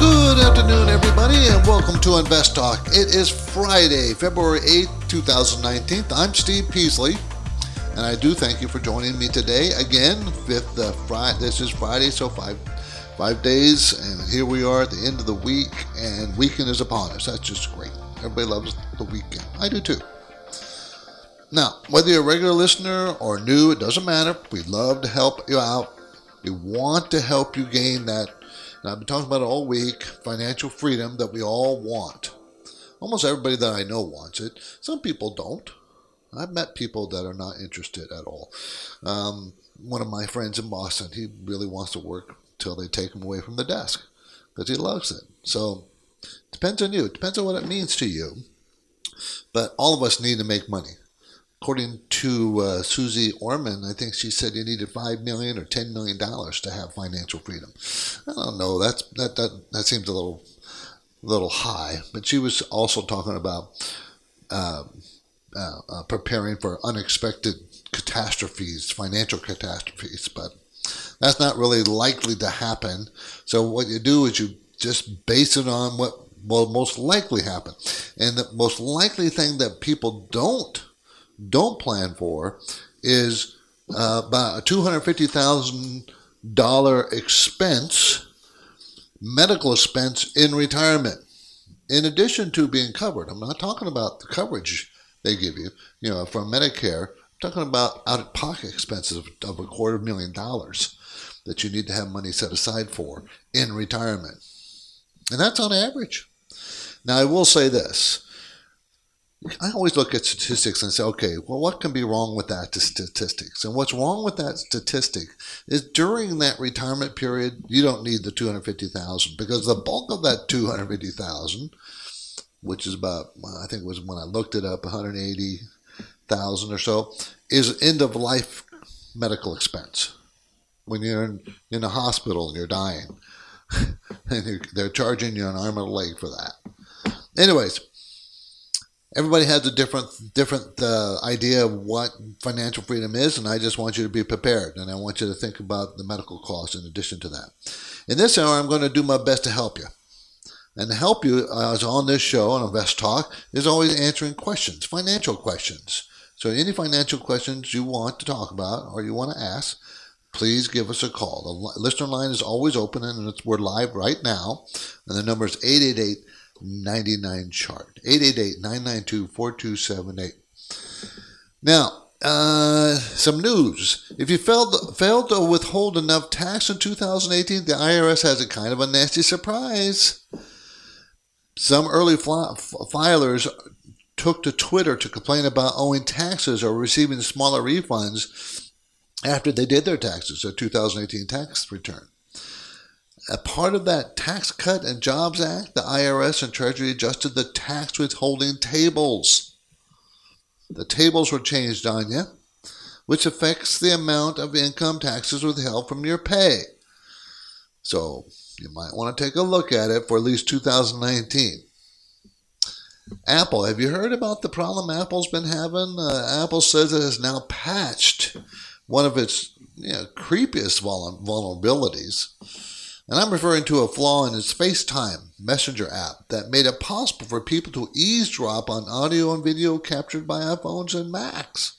Good afternoon, everybody, and welcome to Invest Talk. It is Friday, February 8th, 2019. I'm Steve Peasley, and I do thank you for joining me today. Again, fifth uh, Friday. This is Friday, so five five days, and here we are at the end of the week, and weekend is upon us. That's just great. Everybody loves the weekend. I do too. Now, whether you're a regular listener or new, it doesn't matter. We'd love to help you out. We want to help you gain that and I've been talking about it all week financial freedom that we all want. Almost everybody that I know wants it. Some people don't. I've met people that are not interested at all. Um, one of my friends in Boston, he really wants to work till they take him away from the desk because he loves it. So depends on you. It depends on what it means to you. But all of us need to make money according to uh, Suze Orman, I think she said you needed five million or ten million dollars to have financial freedom. I don't know. That's that that that seems a little little high. But she was also talking about uh, uh, uh preparing for unexpected catastrophes, financial catastrophes. But that's not really likely to happen. So what you do is you just base it on what will most likely happen. And the most likely thing that people don't don't plan for is uh, about a $250,000 expense, medical expense in retirement, in addition to being covered. I'm not talking about the coverage they give you, you know, from Medicare. I'm talking about out of pocket expenses of, of a quarter of a million dollars that you need to have money set aside for in retirement. And that's on average. Now, I will say this I always look at statistics and say, okay, well, what can be wrong with that statistics? And what's wrong with that statistic is during that retirement period, you don't need the 250,000 because the bulk of that 250,000, which is about, I think it was when I looked it up, 180,000 or so, is end of life medical expense. When you're in, in a hospital and you're dying, and they're charging you an arm and a leg for that. Anyways, everybody has a different different uh, idea of what financial freedom is, and I just want you to be prepared, and I want you to think about the medical costs in addition to that. In this hour, I'm going to do my best to help you. And to help you, uh, as on this show on Invest Talk, is always answering questions, financial questions. So, any financial questions you want to talk about or you want to ask, please give us a call. The listener line is always open, and we're live right now. And the number is 888 99 chart. 888-992-4278 now uh, some news. If you failed failed to withhold enough tax in 2018 the irs has a kind of a nasty surprise. Some early filers took to twitter to complain about owing taxes or receiving smaller refunds after they did their taxes their 2018 tax return a part of that Tax Cut and Jobs Act, the IRS and Treasury adjusted the tax withholding tables. The tables were changed on you, which affects the amount of income taxes withheld from your pay. So you might want to take a look at it for at least 2019. Apple, have you heard about the problem Apple's been having? Uh, Apple says it has now patched one of its you know, creepiest vulnerabilities and I'm referring to a flaw in its FaceTime Messenger app that made it possible for people to eavesdrop on audio and video captured by iPhones and Macs.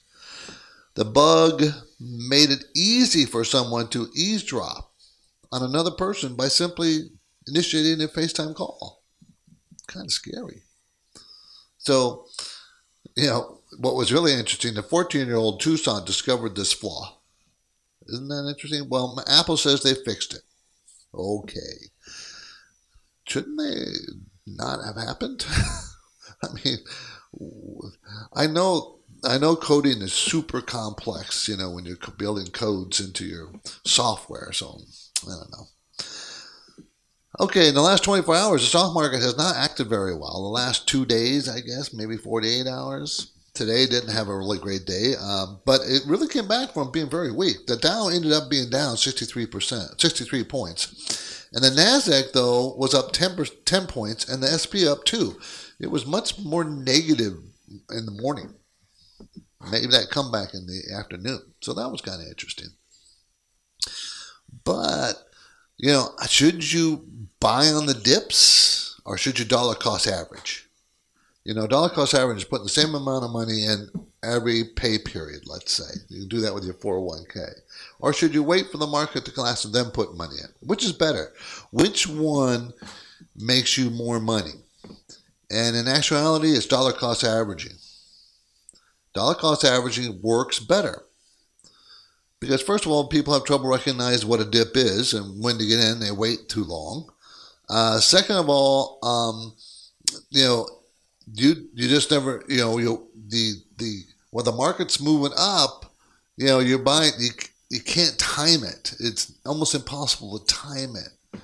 The bug made it easy for someone to eavesdrop on another person by simply initiating a FaceTime call. Kind of scary. So, you know, what was really interesting, the 14 year old Tucson discovered this flaw. Isn't that interesting? Well, Apple says they fixed it. Okay. Shouldn't they not have happened? I mean, I know I know coding is super complex, you know, when you're building codes into your software. So I don't know. Okay, in the last 24 hours, the stock market has not acted very well. The last two days, I guess, maybe 48 hours. Today didn't have a really great day, um, but it really came back from being very weak. The Dow ended up being down 63%, 63 points. And the NASDAQ, though, was up 10, 10 points, and the S&P up 2. It was much more negative in the morning. Maybe that comeback in the afternoon. So that was kind of interesting. But, you know, should you buy on the dips or should you dollar cost average? You know, dollar cost average is putting the same amount of money in every pay period, let's say. You can do that with your 401k. Or should you wait for the market to collapse and then put money in? Which is better? Which one makes you more money? And in actuality, it's dollar cost averaging. Dollar cost averaging works better. Because, first of all, people have trouble recognizing what a dip is and when to get in, they wait too long. Uh, second of all, um, you know, you you just never you know you the the when the market's moving up, you know you're buying you you can't time it. It's almost impossible to time it.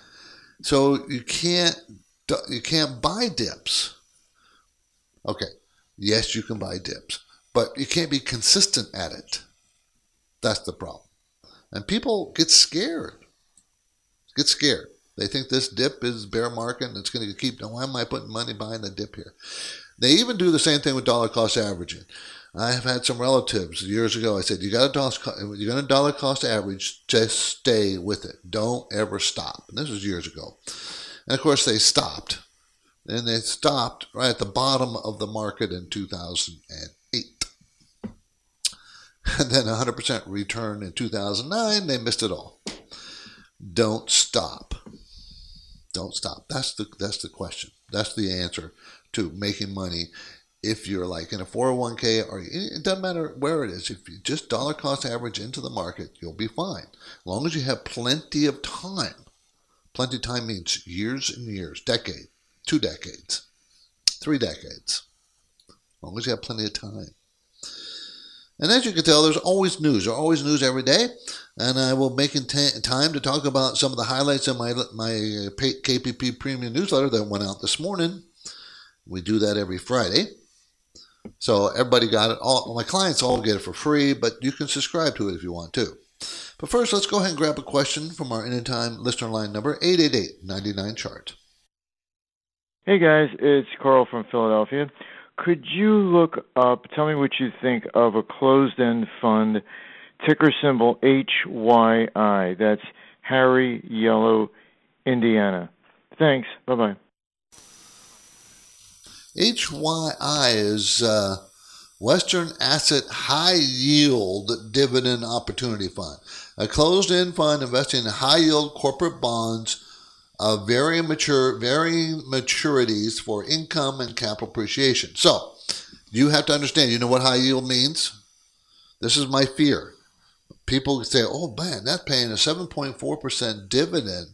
So you can't you can't buy dips. Okay, yes, you can buy dips, but you can't be consistent at it. That's the problem, and people get scared. Get scared. They think this dip is bear market and it's going to keep. Why am I putting money buying the dip here? They even do the same thing with dollar cost averaging. I have had some relatives years ago. I said, "You got a dollar, you got a dollar cost average. Just stay with it. Don't ever stop." And this was years ago. And of course, they stopped, and they stopped right at the bottom of the market in 2008. And then 100% return in 2009. They missed it all. Don't stop. Don't stop. That's the that's the question. That's the answer to making money. If you're like in a 401k or it doesn't matter where it is, if you just dollar cost average into the market, you'll be fine. As long as you have plenty of time. Plenty of time means years and years, decade, two decades, three decades. As long as you have plenty of time. And as you can tell, there's always news. There's always news every day. And I will make t- time to talk about some of the highlights of my, my uh, KPP Premium newsletter that went out this morning. We do that every Friday. So everybody got it. All my clients all get it for free, but you can subscribe to it if you want to. But first, let's go ahead and grab a question from our anytime listener line number 888-99-chart. Hey guys, it's Carl from Philadelphia. Could you look up, tell me what you think of a closed end fund, ticker symbol HYI. That's Harry Yellow, Indiana. Thanks. Bye bye. HYI is uh, Western Asset High Yield Dividend Opportunity Fund, a closed end fund investing in high yield corporate bonds of varying mature varying maturities for income and capital appreciation. So you have to understand, you know what high yield means? This is my fear. People say, oh man, that's paying a 7.4% dividend.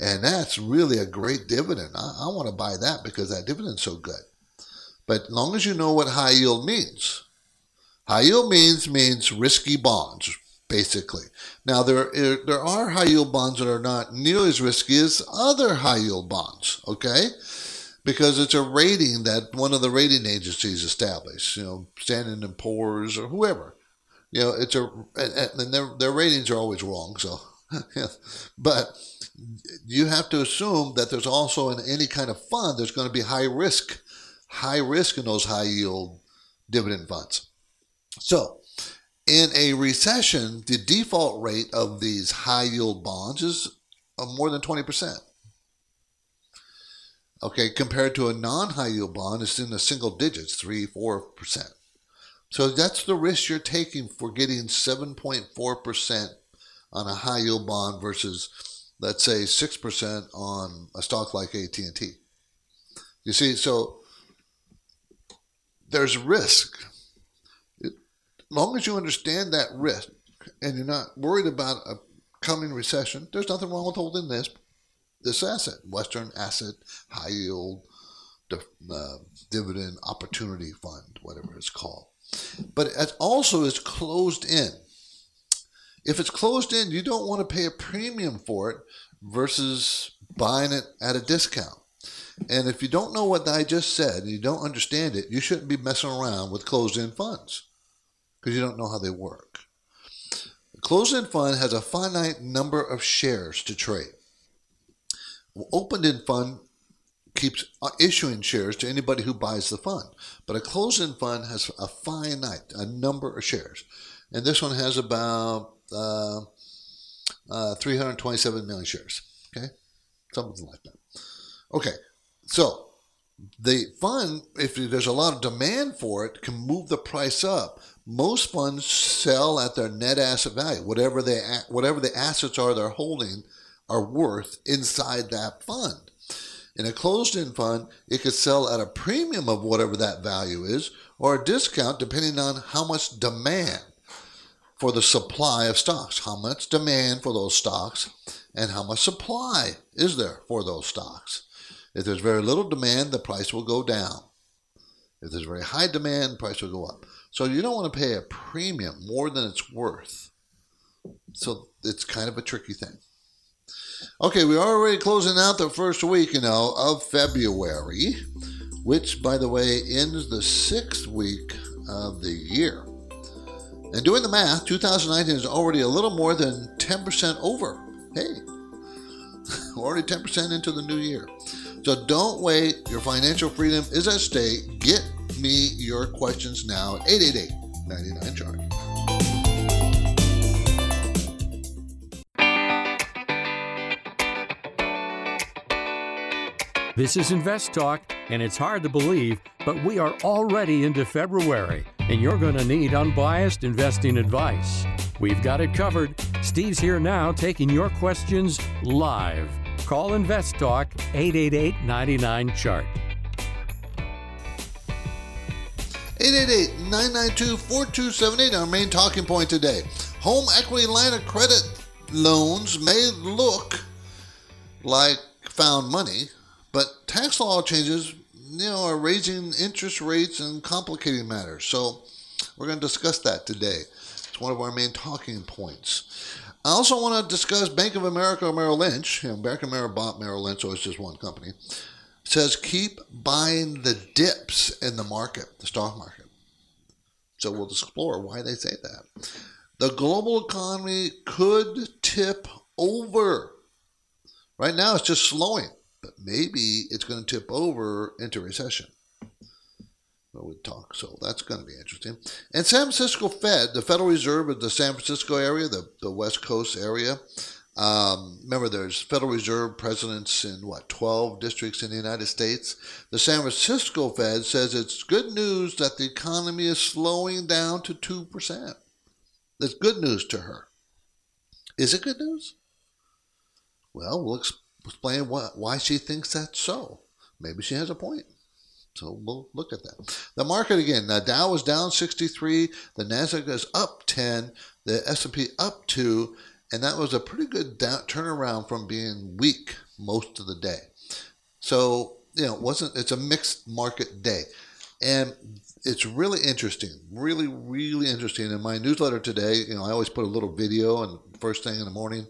And that's really a great dividend. I, I want to buy that because that dividend's so good. But as long as you know what high yield means, high yield means means risky bonds, basically. Now there eh, there are high yield bonds that are not nearly as risky as other high yield bonds. Okay, because it's a rating that one of the rating agencies established. You know, Standard and Poor's or whoever. You know, it's a and their their ratings are always wrong. So, but you have to assume that there's also in any kind of fund there's going to be high risk, high risk in those high yield dividend funds. So, in a recession, the default rate of these high yield bonds is more than 20%. Okay, compared to a non high yield bond, it's in the single digits, 3 4%. So that's the risk you're taking for getting 7.4% on a high yield bond versus, let's say, 6% on a stock like AT&T. You see, so there's risk long as you understand that risk and you're not worried about a coming recession, there's nothing wrong with holding this this asset, Western Asset High Yield uh, Dividend Opportunity Fund, whatever it's called. But it also is closed end. If it's closed end, you don't want to pay a premium for it versus buying it at a discount. And if you don't know what I just said and you don't understand it, you shouldn't be messing around with closed end funds because you don't know how they work. The closed end fund has a finite number of shares to trade. Open end fund keeps uh, issuing shares to anybody who buys the fund, but a closed end fund has a finite, a number of shares. And this one has about uh, uh, 327 million shares. Okay, something like that. Okay, so the fund, if there's a lot of demand for it, can move the price up. Most funds sell at their net asset value, whatever they whatever the assets are they're holding are worth inside that fund. In a closed-end fund, it could sell at a premium of whatever that value is, or a discount depending on how much demand for the supply of stocks. How much demand for those stocks and how much supply is there for those stocks. If there's very little demand, the price will go down. If there's very high demand, price will go up. So you don't want to pay a premium more than it's worth. So it's kind of a tricky thing. Okay, we're already closing out the first week, you know, of February, which, by the way, ends the sixth week of the year. And doing the math, 2019 is already a little more than 10% over. Hey, we're already 10% into the new year. So don't wait. Your financial freedom is at stake. Get me your questions now at 888 99 Chart. This is Invest Talk, and it's hard to believe, but we are already into February, and you're going to need unbiased investing advice. We've got it covered. Steve's here now taking your questions live. Call Invest Talk 888 99 Chart. 888-992-4278, our main talking point today. Home equity line of credit loans may look like found money, but tax law changes, you know, are raising interest rates and complicating matters. So we're going to discuss that today. It's one of our main talking points. I also want to discuss Bank of America Merrill Lynch. You know, Bank of America bought Merrill Lynch, so it's just one company. Says keep buying the dips in the market, the stock market. So we'll explore why they say that. The global economy could tip over. Right now, it's just slowing but maybe it's going to tip over into recession. Well, we talk, so that's going to be interesting. And San Francisco Fed, the Federal Reserve of the San Francisco area, the, the West Coast area. Um, remember, there's Federal Reserve presidents in what 12 districts in the United States. The San Francisco Fed says it's good news that the economy is slowing down to two percent. That's good news to her. Is it good news? Well, we'll explain why she thinks that's so. Maybe she has a point. So we'll look at that. The market again, the Dow is down 63, the Nasdaq is up 10, the S&P up 2, and that was a pretty good down, turnaround from being weak most of the day. So, you know, it wasn't it's a mixed market day. And it's really interesting, really, really interesting. In my newsletter today, you know, I always put a little video and first thing in the morning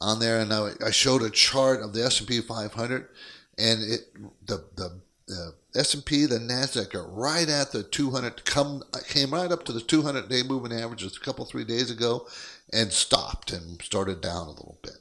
on there, and I, I showed a chart of the S and P 500, and it the the, the S and P, the Nasdaq are right at the 200. Come came right up to the 200 day moving average just a couple three days ago, and stopped and started down a little bit.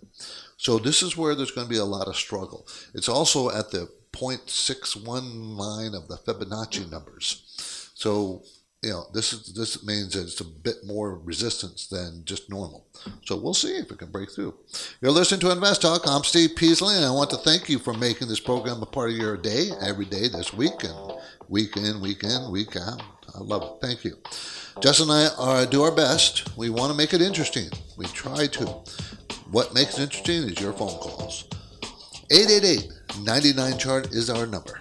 So this is where there's going to be a lot of struggle. It's also at the 0.61 line of the Fibonacci numbers. So you know, this is this means that it's a bit more resistance than just normal. So we'll see if it can break through. You're listening to Invest Talk. I'm Steve Peasley, and I want to thank you for making this program a part of your day every day this week and week in, week in, week out. I love it. Thank you. Justin and I are, do our best. We want to make it interesting. We try to. What makes it interesting is your phone calls. 888 99 chart is our number.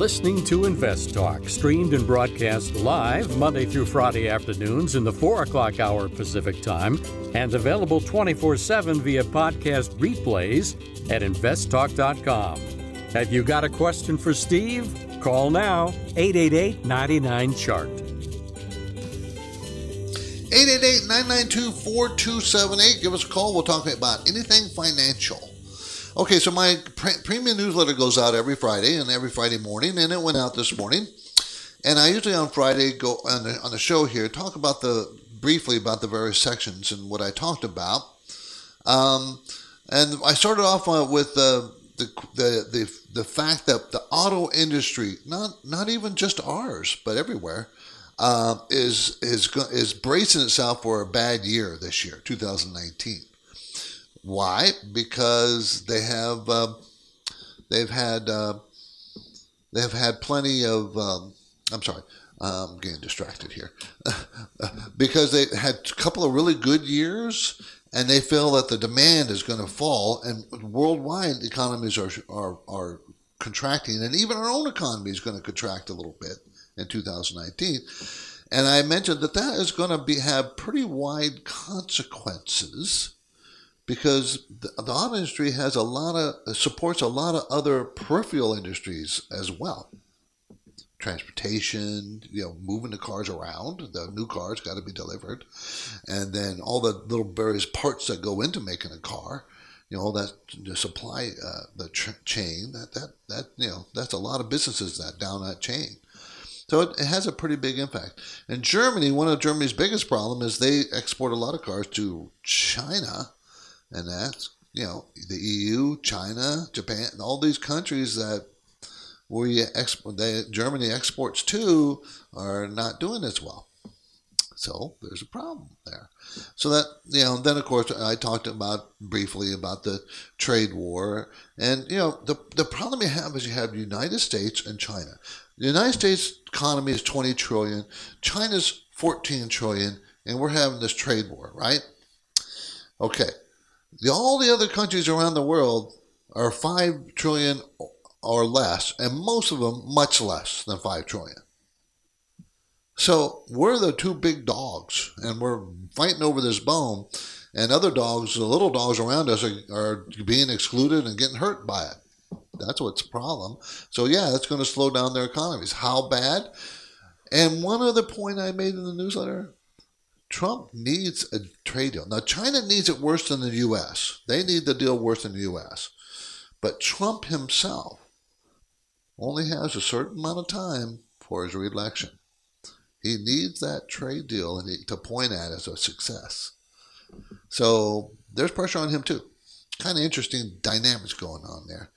Listening to Invest Talk, streamed and broadcast live Monday through Friday afternoons in the 4 o'clock hour Pacific Time and available 24 7 via podcast replays at investtalk.com. Have you got a question for Steve? Call now 888 99 Chart. 888-992-4278. Give us a call. We'll talk about anything financial. Okay, so my pre- premium newsletter goes out every Friday and every Friday morning, and it went out this morning. And I usually on Friday go on the, on the show here talk about the briefly about the various sections and what I talked about. Um, and I started off uh, with the, the the the the fact that the auto industry, not not even just ours, but everywhere, uh, is is is bracing itself for a bad year this year, 2019. Why? Because they have uh, they've had uh, they've had plenty of. Um, I'm sorry, I'm getting distracted here. because they had a couple of really good years, and they feel that the demand is going to fall, and worldwide economies are are are contracting, and even our own economy is going to contract a little bit in 2019. And I mentioned that that is going to be have pretty wide consequences because the, the auto industry has a lot of supports a lot of other peripheral industries as well. Transportation, you know, moving the cars around. The new cars got to be delivered, and then all the little various parts that go into making a car you know that the supply uh, the tr- chain that that that you know that's a lot of businesses that down that chain so it, it, has a pretty big impact in germany one of germany's biggest problem is they export a lot of cars to china and that's you know the eu china japan all these countries that we they, germany exports to are not doing as well so there's a problem there. So that you know, then of course I talked about briefly about the trade war, and you know the the problem you have is you have the United States and China. The United States economy is 20 trillion, China's 14 trillion, and we're having this trade war, right? Okay, the, all the other countries around the world are 5 trillion or less, and most of them much less than 5 trillion. So we're the two big dogs, and we're fighting over this bone. And other dogs, the little dogs around us, are, are being excluded and getting hurt by it. That's what's the problem. So yeah, that's going to slow down their economies. How bad? And one other point I made in the newsletter: Trump needs a trade deal. Now China needs it worse than the U.S. They need the deal worse than the U.S. But Trump himself only has a certain amount of time for his reelection. He needs that trade deal to point at as a success. So there's pressure on him too. Kind of interesting dynamics going on there.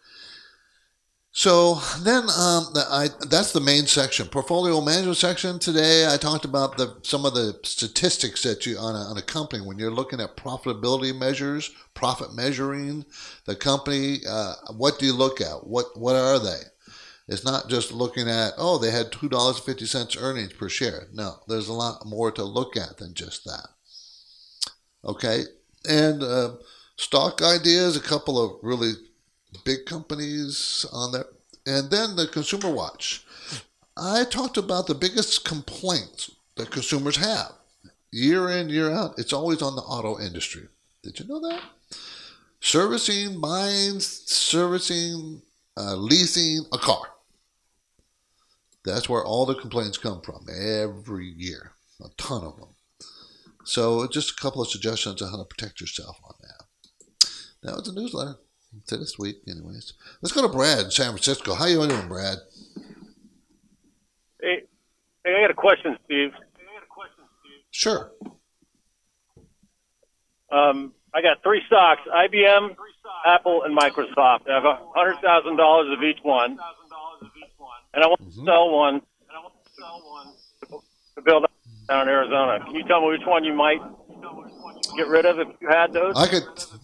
So then, um, I, that's the main section, portfolio management section. Today, I talked about the some of the statistics that you on a, on a company when you're looking at profitability measures, profit measuring the company. Uh, what do you look at? What what are they? It's not just looking at, oh, they had $2.50 earnings per share. No, there's a lot more to look at than just that. Okay, and uh, stock ideas, a couple of really big companies on there. And then the Consumer Watch. I talked about the biggest complaints that consumers have year in, year out. It's always on the auto industry. Did you know that? Servicing, buying, servicing, uh, leasing a car. That's where all the complaints come from every year, a ton of them. So, just a couple of suggestions on how to protect yourself on that. That was a newsletter to this week, anyways. Let's go to Brad in San Francisco. How you doing, Brad? Hey, hey, I got a question, Steve. Sure. Um, I got three stocks: IBM, Apple, and Microsoft. I have a hundred thousand dollars of each one and I want mm-hmm. to sell one. And I want to sell one to build up down in Arizona. Can you tell me which one you might get rid of if you had those? I could,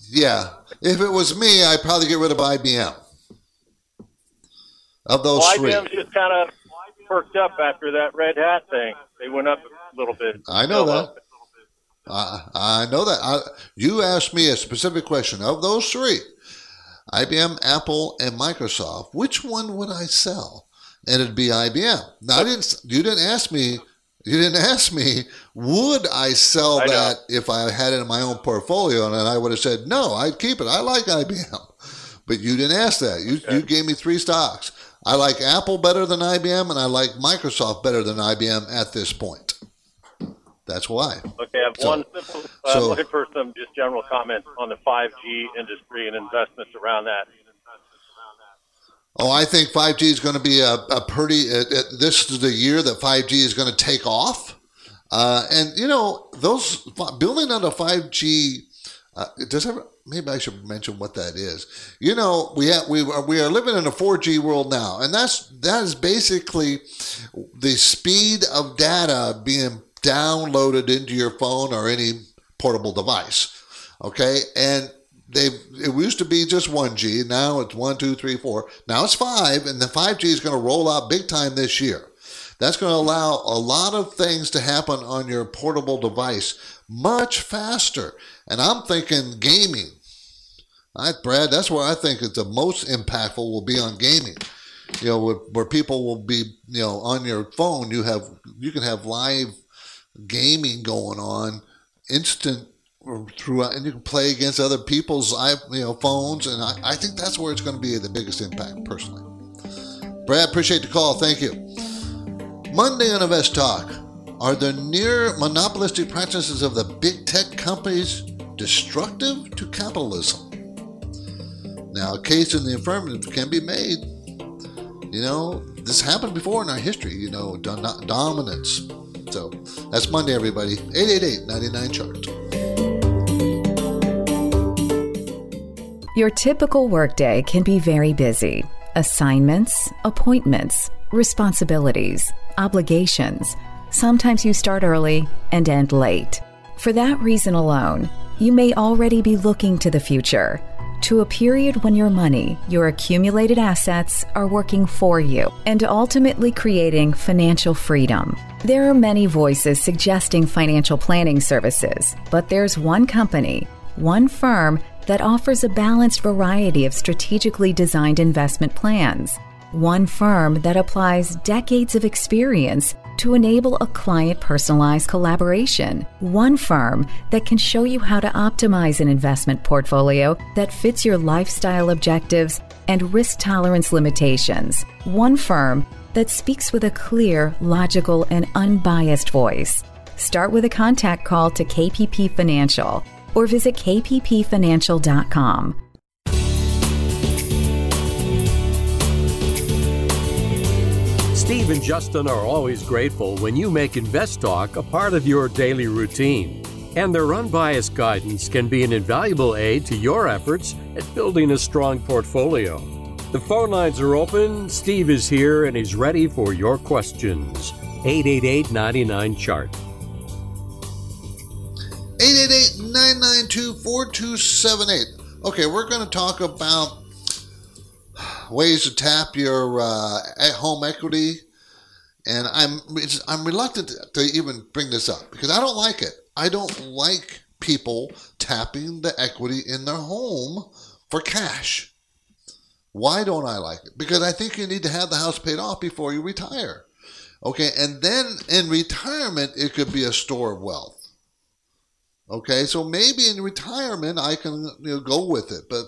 yeah. If it was me, I'd probably get rid of IBM. Of those well, three, IBM's just kind of perked up after that Red Hat thing. They went up a little bit. I know that. I, I know that. I, you asked me a specific question. Of those three, IBM, Apple, and Microsoft, which one would I sell? and it'd be IBM. Now I didn't. You didn't ask me. You didn't ask me. Would I sell I that if I had it in my own portfolio? And I would have said no. I'd keep it. I like IBM, but you didn't ask that. You okay. you gave me three stocks. I like Apple better than IBM, and I like Microsoft better than IBM at this point. That's why. Okay, I have So- one simple. Uh, so- I'm looking for some just general comments on the 5G industry and investments around that. Oh, I think 5G is going to be a, a pretty. Uh, uh, this is the year that 5G is going to take off. Uh, and you know, those building on a 5G. Uh, does ever, maybe I should mention what that is. You know, we have, we are, we are living in a 4G world now, and that's that is basically the speed of data being downloaded into your phone or any portable device. Okay, and they it used to be just 1G. Now it's one, two, three, four. Now it's five, and the 5G is going to roll out big time this year. That's going to allow a lot of things to happen on your portable device much faster. And I'm thinking gaming. I, Brad, that's where I think it's the most impactful will be on gaming. You know, where, where people will be, you know, on your phone. You have you can have live gaming going on, instant throughout, and you can play against other people's, you know, phones. And I, I think that's where it's going to be the biggest impact, personally. Brad, appreciate the call. Thank you. Monday on Invest Talk. Are the near monopolistic practices of the big tech companies destructive to capitalism? Now, a case in the affirmative can be made. You know, this happened before in our history, you know, dom- dominance. So that's Monday, everybody. 888 99 chart. Your typical workday can be very busy. Assignments, appointments, responsibilities, obligations. Sometimes you start early and end late. For that reason alone, you may already be looking to the future, to a period when your money, your accumulated assets, are working for you and ultimately creating financial freedom. There are many voices suggesting financial planning services, but there's one company, one firm that offers a balanced variety of strategically designed investment plans. One firm that applies decades of experience to enable a client personalized collaboration. One firm that can show you how to optimize an investment portfolio that fits your lifestyle objectives and risk tolerance limitations. One firm that speaks with a clear, logical, and unbiased voice. Start with a contact call to KPP Financial or visit kppfinancial.com. Steve and Justin are always grateful when you make Invest Talk a part of your daily routine. And their unbiased guidance can be an invaluable aid to your efforts at building a strong portfolio. The phone lines are open. Steve is here and he's ready for your questions. 888 99 Chart. 888-992-4278. Okay, we're going to talk about ways to tap your uh, at home equity, and I'm I'm reluctant to even bring this up because I don't like it. I don't like people tapping the equity in their home for cash. Why don't I like it? Because I think you need to have the house paid off before you retire. Okay, and then in retirement, it could be a store of wealth. Okay, so maybe in retirement I can you know, go with it, but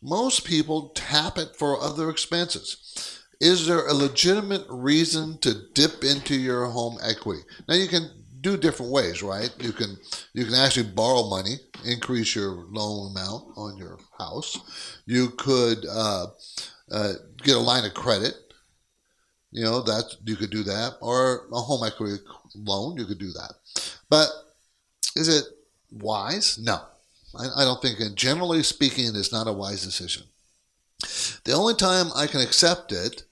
most people tap it for other expenses. Is there a legitimate reason to dip into your home equity? Now you can do different ways, right? You can you can actually borrow money, increase your loan amount on your house. You could uh, uh, get a line of credit. You know that you could do that, or a home equity loan. You could do that, but is it wise? No. I, I don't think, and generally speaking, it's not a wise decision. The only time I can accept it,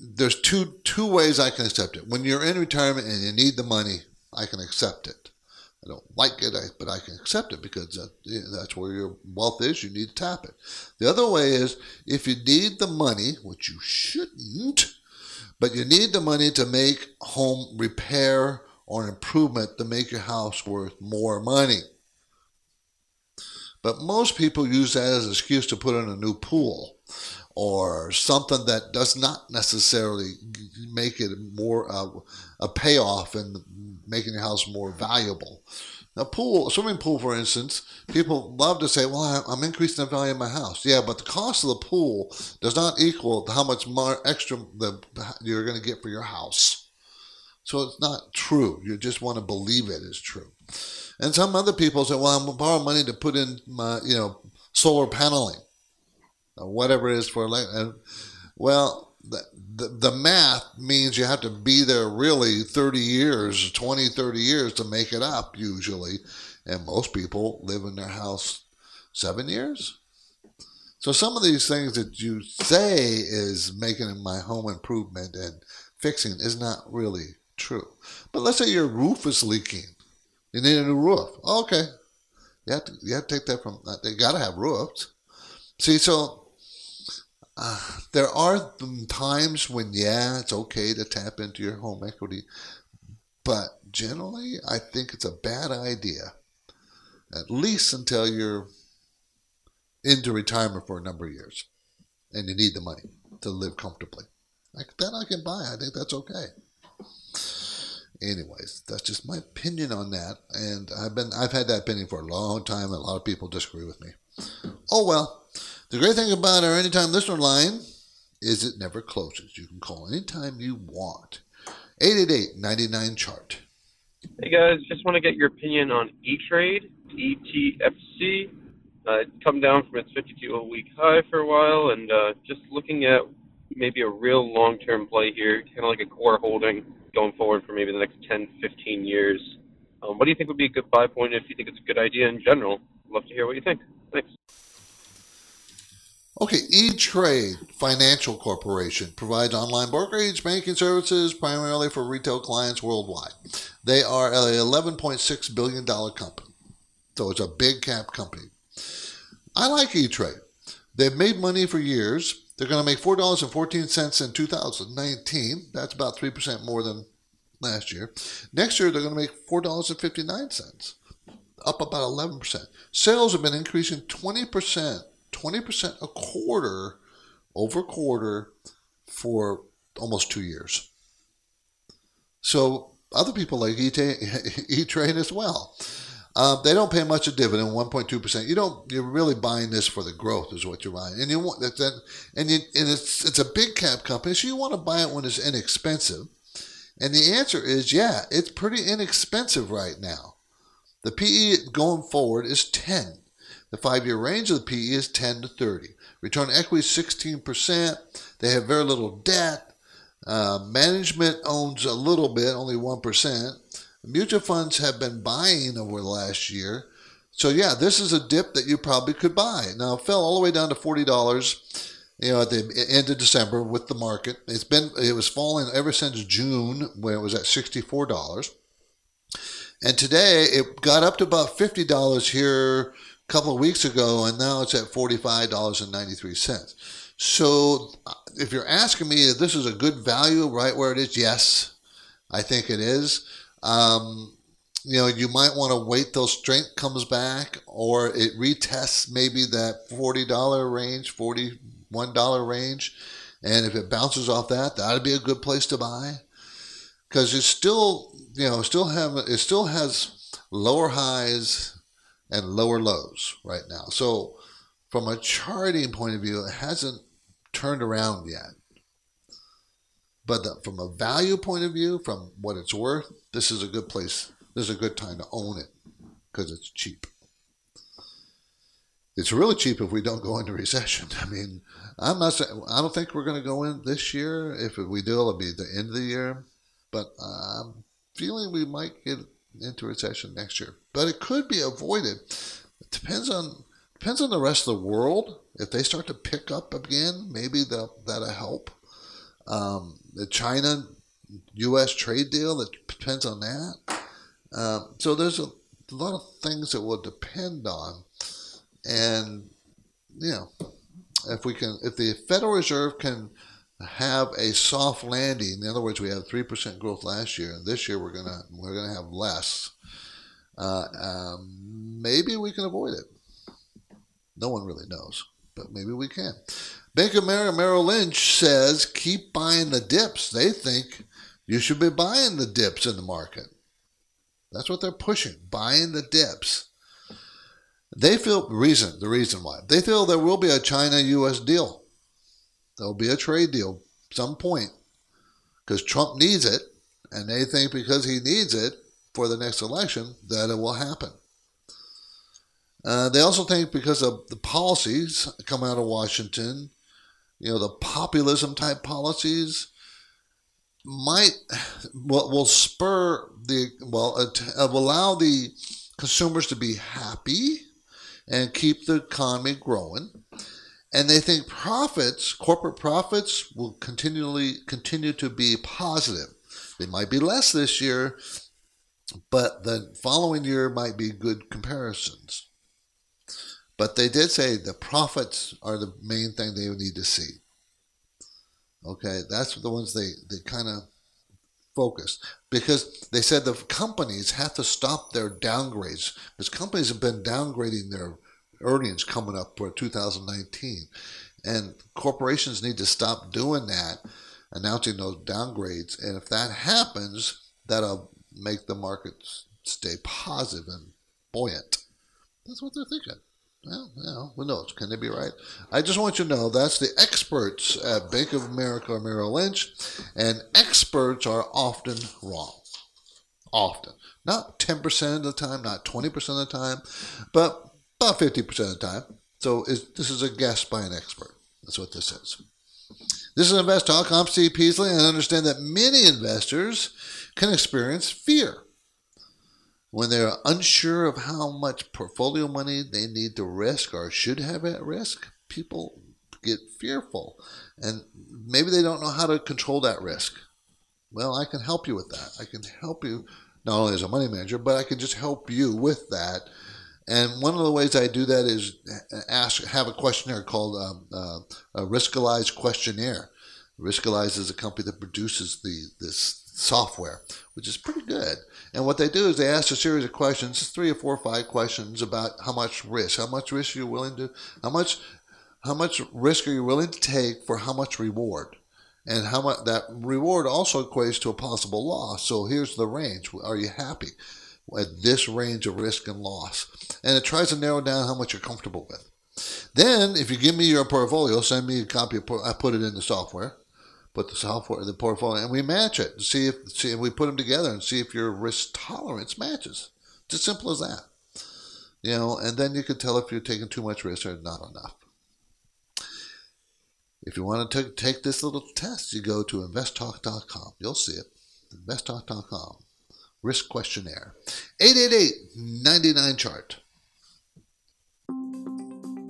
there's two two ways I can accept it. When you're in retirement and you need the money, I can accept it. I don't like it, but I can accept it because that's where your wealth is. You need to tap it. The other way is if you need the money, which you shouldn't, but you need the money to make home repair or an improvement to make your house worth more money. But most people use that as an excuse to put in a new pool or something that does not necessarily make it more uh, a payoff in making your house more valuable. A pool, a swimming pool, for instance, people love to say, "Well, I'm increasing the value of my house." Yeah, but the cost of the pool does not equal how much more extra the, you're going to get for your house. So it's not true. You just want to believe it is true. And some other people say, well, I'm going to borrow money to put in my, you know, solar paneling or whatever it is for. And, uh, well, the, the, the math means you have to be there really 30 years, 20, 30 years to make it up usually. And most people live in their house seven years. So some of these things that you say is making my home improvement and fixing is not really true. But let's say your roof is leaking. You need a new roof. Okay. You have to, you have to take that from, they got to have roofs. See, so uh, there are times when, yeah, it's okay to tap into your home equity. But generally, I think it's a bad idea, at least until you're into retirement for a number of years and you need the money to live comfortably. Like that I can buy. I think that's okay. Anyways, that's just my opinion on that, and I've been I've had that opinion for a long time, and a lot of people disagree with me. Oh well. The great thing about our anytime listener line is it never closes. You can call anytime you want. 888-99 chart. Hey guys, just want to get your opinion on E-Trade, ETFC. Uh, it's come down from its 52 week high for a while, and uh, just looking at maybe a real long term play here, kind of like a core holding going forward for maybe the next 10, 15 years. Um, what do you think would be a good buy point if you think it's a good idea in general? Love to hear what you think. Thanks. Okay, E-Trade Financial Corporation provides online brokerage banking services primarily for retail clients worldwide. They are a $11.6 billion company, so it's a big cap company. I like E-Trade. They've made money for years. They're going to make $4.14 in 2019. That's about 3% more than last year. Next year, they're going to make $4.59, up about 11%. Sales have been increasing 20%, 20% a quarter over quarter for almost two years. So other people like E-Trade as well. Uh, they don't pay much a dividend, 1.2%. You don't. You're really buying this for the growth, is what you're buying, and you want that. And you, and it's it's a big cap company, so you want to buy it when it's inexpensive. And the answer is, yeah, it's pretty inexpensive right now. The PE going forward is 10. The five-year range of the PE is 10 to 30. Return equity is 16%. They have very little debt. Uh, management owns a little bit, only 1%. Mutual funds have been buying over the last year. So yeah, this is a dip that you probably could buy. Now it fell all the way down to forty dollars, you know, at the end of December with the market. It's been it was falling ever since June when it was at sixty four dollars. And today it got up to about fifty dollars here a couple of weeks ago, and now it's at forty five dollars and ninety three cents. So if you're asking me if this is a good value right where it is, yes, I think it is. Um, you know, you might want to wait till strength comes back or it retests maybe that $40 range, $41 range. And if it bounces off that, that'd be a good place to buy. Because it's still, you know, still have it still has lower highs and lower lows right now. So from a charting point of view, it hasn't turned around yet. But the, from a value point of view, from what it's worth, this is a good place. This is a good time to own it because it's cheap. It's really cheap if we don't go into recession. I mean, I'm not I don't think we're going to go in this year. If we do, it'll be the end of the year. But I'm feeling we might get into recession next year. But it could be avoided. It depends on depends on the rest of the world. If they start to pick up again, maybe that'll help. Um, China U.S. trade deal that depends on that. Um, so there's a, lot of things that will depend on, and you know, if we can, if the Federal Reserve can have a soft landing, in other words, we had three percent growth last year, and this year we're gonna we're gonna have less. Uh, um, maybe we can avoid it. No one really knows, but maybe we can. Bank of America Merrill Lynch says keep buying the dips. They think you should be buying the dips in the market. That's what they're pushing, buying the dips. They feel reason the reason why they feel there will be a China-U.S. deal. There'll be a trade deal some point because Trump needs it, And they think because he needs it for the next election that it will happen. Uh, they also think because of the policies come out of Washington, you know, the populism type policies might will, will spur the well uh, allow the consumers to be happy and keep the economy growing. And they think profits corporate profits will continually continue to be positive. They might be less this year but the following year might be good comparisons. But they did say the profits are the main thing they need to see. Okay, that's the ones they, they kind of focused because they said the companies have to stop their downgrades. Because companies have been downgrading their earnings coming up for 2019 and corporations need to stop doing that announcing those downgrades. And if that happens that'll make the markets stay positive and buoyant. That's what they're thinking well, who knows? Can they be right? I just want you to know that's the experts at Bank of America or Merrill Lynch, and experts are often wrong. Often. Not 10% of the time, not 20% of the time, but about 50% of the time. So this is a guess by an expert. That's what this is. This is Invest Talk. I'm Steve Peasley, and I understand that many investors can experience fear when they're unsure of how much portfolio money they need to risk or should have at risk, people get fearful and maybe they don't know how to control that risk. Well, I can help you with that. I can help you not only as a money manager, but I can just help you with that. And one of the ways I do that is ask, have a questionnaire called um, uh, a Riskalyze questionnaire. Riskalyze is a company that produces the this software, which is pretty good. And what they do is they ask a series of questions, three or four or five questions about how much risk, how much risk you're willing to, how much, how much risk are you willing to take for how much reward, and how much that reward also equates to a possible loss. So here's the range: Are you happy at this range of risk and loss? And it tries to narrow down how much you're comfortable with. Then, if you give me your portfolio, send me a copy. Of, I put it in the software put the software, the portfolio, and we match it. See if see if we put them together and see if your risk tolerance matches. It's as simple as that. You know, and then you can tell if you're taking too much risk or not enough. If you want to take this little test, you go to investtalk.com. You'll see it. Investtalk.com. Risk questionnaire. 888 chart.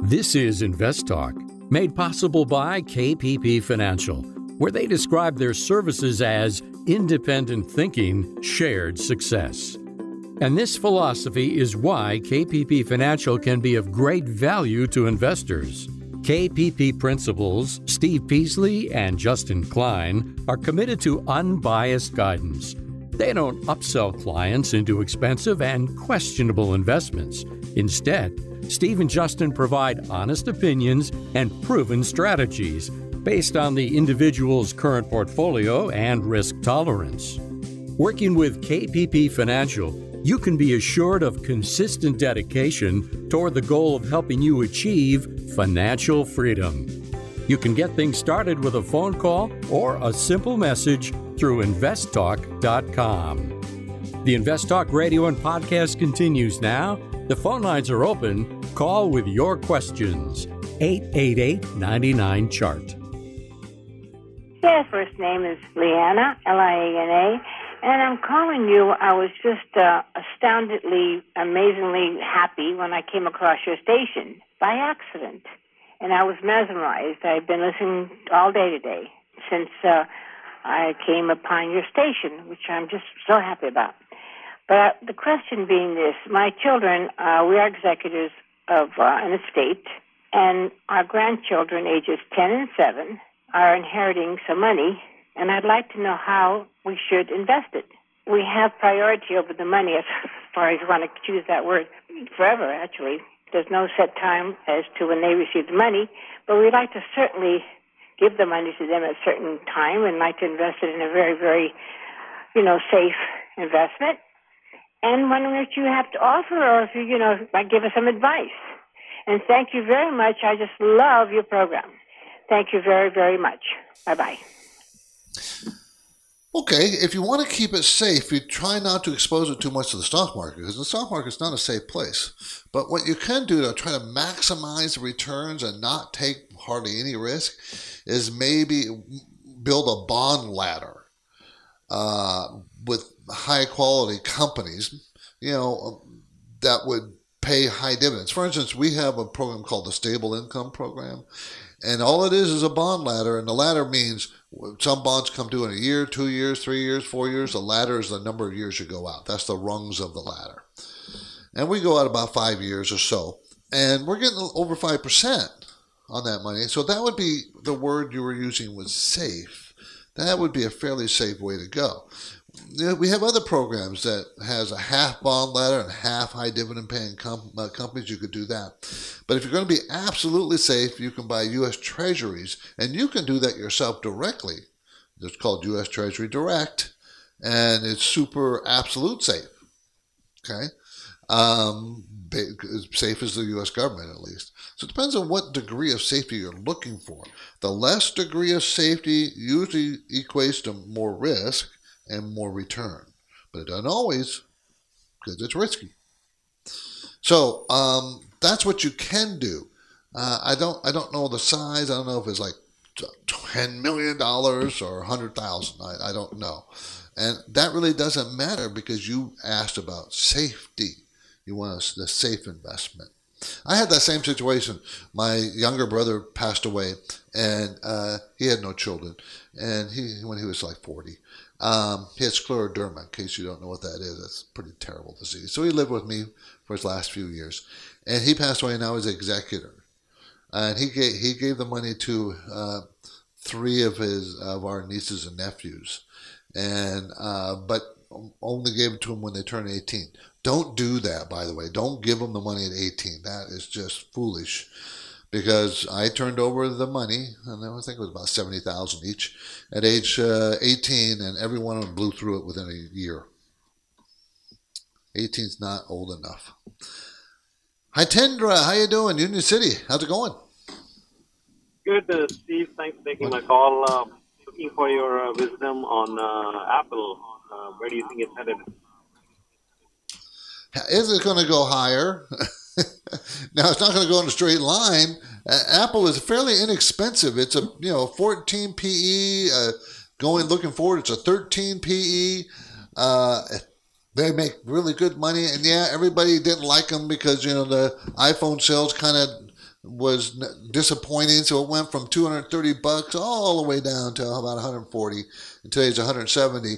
This is Invest Talk, made possible by KPP Financial where they describe their services as independent thinking, shared success. And this philosophy is why KPP Financial can be of great value to investors. KPP principals Steve Peasley and Justin Klein are committed to unbiased guidance. They don't upsell clients into expensive and questionable investments. Instead, Steve and Justin provide honest opinions and proven strategies based on the individual's current portfolio and risk tolerance. Working with KPP Financial, you can be assured of consistent dedication toward the goal of helping you achieve financial freedom. You can get things started with a phone call or a simple message through investtalk.com. The Invest Talk radio and podcast continues now. The phone lines are open. Call with your questions. 888 99 Chart. Yeah, first name is Liana, L-I-A-N-A, and I'm calling you. I was just uh, astoundedly, amazingly happy when I came across your station by accident, and I was mesmerized. I've been listening all day today since uh, I came upon your station, which I'm just so happy about. But the question being this: my children, uh, we are executors of uh, an estate, and our grandchildren, ages ten and seven are inheriting some money, and I'd like to know how we should invest it. We have priority over the money, as far as you want to choose that word, forever, actually. There's no set time as to when they receive the money, but we'd like to certainly give the money to them at a certain time and like to invest it in a very, very, you know, safe investment. And wondering what you have to offer or if you, you know, might give us some advice. And thank you very much. I just love your program. Thank you very, very much. Bye bye. Okay, if you want to keep it safe, you try not to expose it too much to the stock market because the stock market is not a safe place. But what you can do to try to maximize the returns and not take hardly any risk is maybe build a bond ladder uh, with high quality companies, you know, that would pay high dividends. For instance, we have a program called the Stable Income Program, and all it is is a bond ladder, and the ladder means some bonds come due in a year, two years, three years, four years. The ladder is the number of years you go out. That's the rungs of the ladder. And we go out about five years or so. And we're getting over 5% on that money. So that would be the word you were using was safe. That would be a fairly safe way to go we have other programs that has a half bond ladder and half high dividend paying com- uh, companies. You could do that. But if you're going to be absolutely safe, you can buy U.S. Treasuries, and you can do that yourself directly. It's called U.S. Treasury Direct, and it's super absolute safe. Okay, um, safe as the U.S. government at least. So it depends on what degree of safety you're looking for. The less degree of safety usually equates to more risk and more return. But it doesn't always because it's risky. So um, that's what you can do. Uh, I don't I don't know the size. I don't know if it's like ten million dollars or a hundred thousand. I, I don't know, and that really doesn't matter because you asked about safety. You want a, the safe investment. I had that same situation. My younger brother passed away, and uh, he had no children, and he when he was like forty, um, he had scleroderma, in case you don't know what that is. That's a pretty terrible disease. So he lived with me for his last few years. And he passed away, and now he's executor. And he gave, he gave the money to uh, three of his of our nieces and nephews, and uh, but only gave it to them when they turned 18. Don't do that, by the way. Don't give them the money at 18. That is just foolish because I turned over the money, and I think it was about seventy thousand each, at age uh, eighteen, and every one of them blew through it within a year. 18's not old enough. Hi, Tendra. How you doing? Union City. How's it going? Good, uh, Steve. Thanks for taking my call. Uh, looking for your uh, wisdom on uh, Apple. Uh, where do you think it's headed? Is it going to go higher? now it's not going to go in a straight line. Uh, Apple is fairly inexpensive. It's a you know 14 PE. Uh, going looking forward, it's a 13 PE. Uh, they make really good money, and yeah, everybody didn't like them because you know the iPhone sales kind of was disappointing. So it went from 230 bucks all the way down to about 140, and today's 170.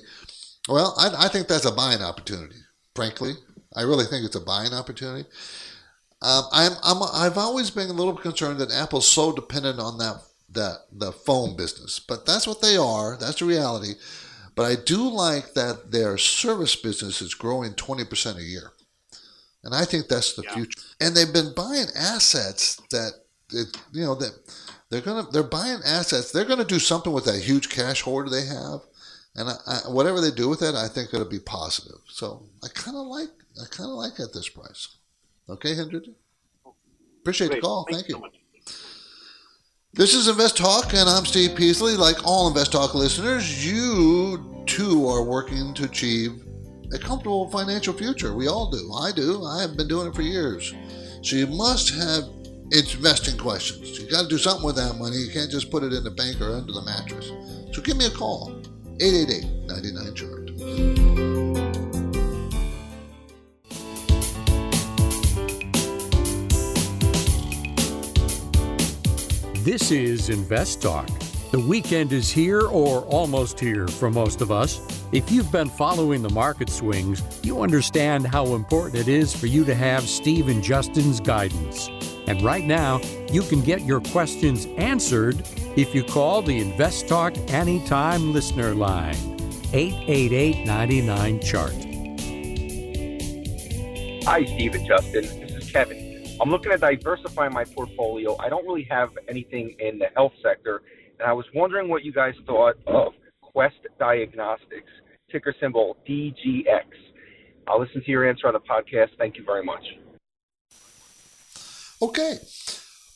Well, I, I think that's a buying opportunity. Frankly, I really think it's a buying opportunity. Um, I'm, I'm, I've always been a little concerned that Apple's so dependent on that, that the phone business, but that's what they are. That's the reality. But I do like that their service business is growing 20% a year. And I think that's the yeah. future. And they've been buying assets that, it, you know, that they're gonna they're buying assets. They're gonna do something with that huge cash hoard they have, and I, I, whatever they do with it, I think it'll be positive. So I kind of like I kind of like at this price. Okay, Hendrik? Appreciate Great. the call. Thank you. So this is Invest Talk, and I'm Steve Peasley. Like all Invest Talk listeners, you too are working to achieve a comfortable financial future. We all do. I do. I have been doing it for years. So you must have investing questions. You got to do something with that money. You can't just put it in the bank or under the mattress. So give me a call. 888 99 chart. This is Invest Talk. The weekend is here or almost here for most of us. If you've been following the market swings, you understand how important it is for you to have Steve and Justin's guidance. And right now, you can get your questions answered if you call the Invest Talk Anytime listener line 888 99 Chart. Hi, Steve and Justin. I'm looking at diversify my portfolio. I don't really have anything in the health sector, and I was wondering what you guys thought of Quest Diagnostics, ticker symbol DGX. I'll listen to your answer on the podcast. Thank you very much. Okay.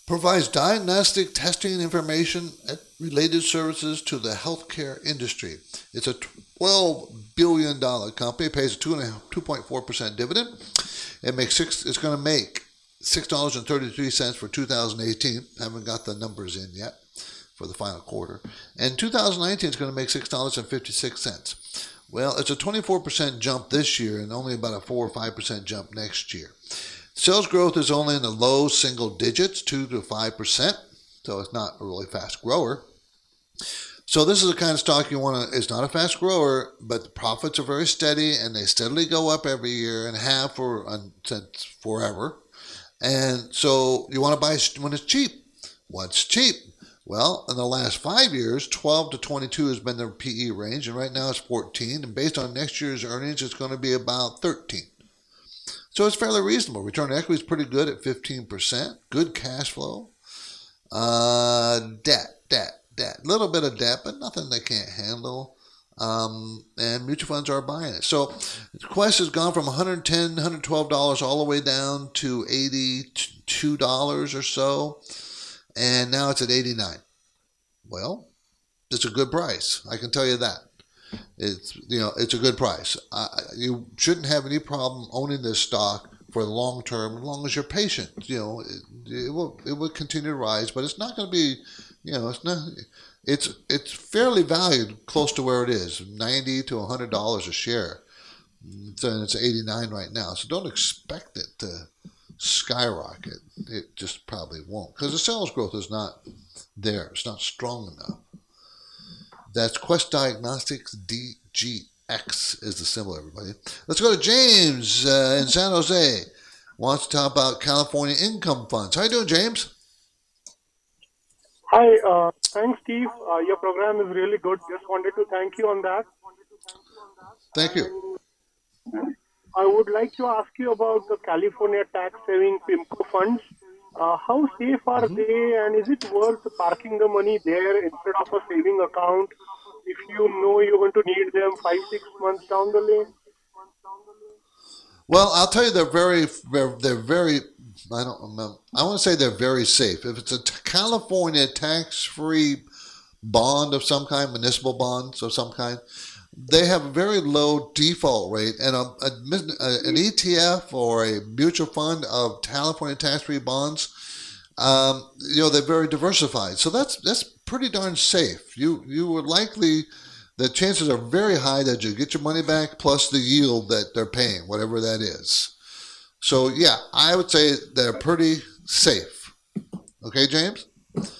provides diagnostic testing information and related services to the healthcare industry. It's a $12 billion company, pays a 2.4% dividend. It makes six, it's going to make $6.33 for 2018. Haven't got the numbers in yet for the final quarter. And 2019 is going to make $6.56. Well, it's a 24% jump this year and only about a 4 or 5% jump next year. Sales growth is only in the low single digits, 2 to 5%, so it's not a really fast grower. So this is the kind of stock you want to. It's not a fast grower, but the profits are very steady and they steadily go up every year and have for since forever. And so you want to buy when it's cheap. What's cheap? Well, in the last five years, 12 to 22 has been the PE range, and right now it's 14. And based on next year's earnings, it's going to be about 13. So it's fairly reasonable. Return on equity is pretty good at 15%. Good cash flow. Uh, debt, debt, debt. Little bit of debt, but nothing they can't handle. Um, and mutual funds are buying it. So Quest has gone from 110 $112 all the way down to $82 or so. And now it's at 89 Well, it's a good price. I can tell you that. It's you know it's a good price. Uh, you shouldn't have any problem owning this stock for the long term as long as you're patient. You know it, it will it will continue to rise, but it's not going to be you know it's not it's it's fairly valued close to where it is, ninety to hundred dollars a share. So it's 89 right now. So don't expect it to skyrocket. It just probably won't because the sales growth is not there. It's not strong enough. That's Quest Diagnostics DGX is the symbol, everybody. Let's go to James uh, in San Jose. Wants to talk about California income funds. How you doing, James? Hi, uh, thanks, Steve. Uh, your program is really good. Just wanted to thank you on that. Thank you. I would like to ask you about the California tax saving PIMCO funds. Uh, how safe are mm-hmm. they, and is it worth parking the money there instead of a saving account if you know you're going to need them five, six months down the lane? Well, I'll tell you, they're very, they're, they're very. I don't remember. I want to say they're very safe. If it's a t- California tax-free bond of some kind, municipal bonds of some kind, they have a very low default rate, and a, a, an ETF or a mutual fund of California tax-free bonds, um, you know, they're very diversified. So that's that's pretty darn safe. You you would likely the chances are very high that you get your money back plus the yield that they're paying, whatever that is. So yeah, I would say they're pretty safe. Okay, James.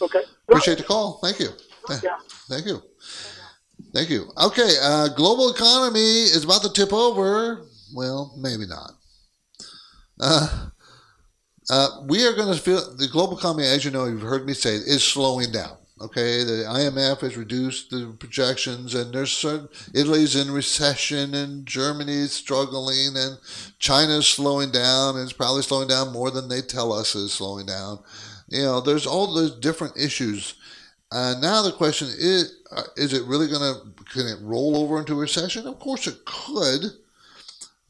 Okay. Appreciate the call. Thank you. Yeah. Thank you. Thank you. Okay, uh, global economy is about to tip over. Well, maybe not. Uh, uh, we are going to feel the global economy, as you know, you've heard me say, is slowing down. Okay, the IMF has reduced the projections, and there's certain Italy's in recession, and Germany's struggling, and China's slowing down, and it's probably slowing down more than they tell us is slowing down. You know, there's all those different issues uh, now the question is: uh, Is it really going to can it roll over into recession? Of course it could,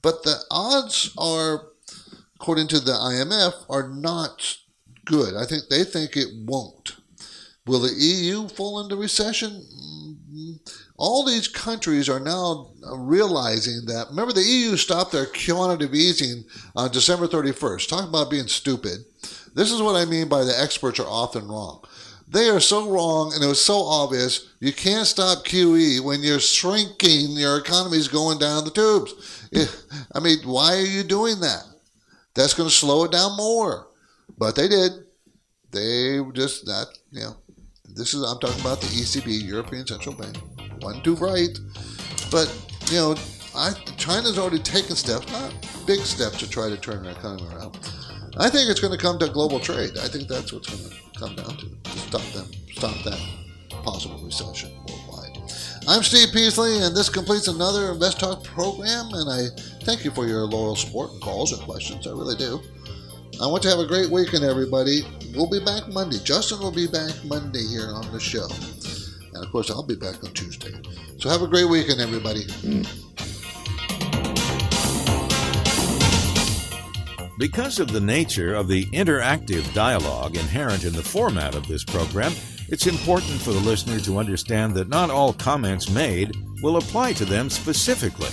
but the odds are, according to the IMF, are not good. I think they think it won't. Will the EU fall into recession? All these countries are now realizing that. Remember, the EU stopped their quantitative easing on December 31st. Talk about being stupid. This is what I mean by the experts are often wrong. They are so wrong, and it was so obvious. You can't stop QE when you're shrinking, your economy's going down the tubes. I mean, why are you doing that? That's going to slow it down more. But they did. They just, that, you know, this is, I'm talking about the ECB, European Central Bank. One too bright. But, you know, I, China's already taken steps, not big steps to try to turn their economy around. I think it's going to come to global trade. I think that's what's going to come down to to stop them, stop that possible recession worldwide. I'm Steve Peasley, and this completes another Invest Talk program. And I thank you for your loyal support and calls and questions. I really do. I want to have a great weekend, everybody. We'll be back Monday. Justin will be back Monday here on the show. And of course, I'll be back on Tuesday. So have a great weekend, everybody. Because of the nature of the interactive dialogue inherent in the format of this program, it's important for the listener to understand that not all comments made will apply to them specifically.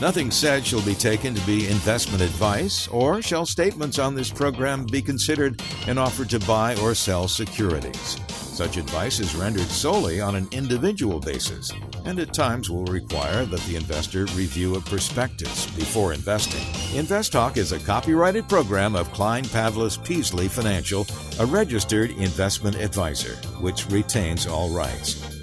Nothing said shall be taken to be investment advice, or shall statements on this program be considered an offer to buy or sell securities. Such advice is rendered solely on an individual basis, and at times will require that the investor review a prospectus before investing. Invest Talk is a copyrighted program of Klein Pavlis Peasley Financial, a registered investment advisor, which retains all rights.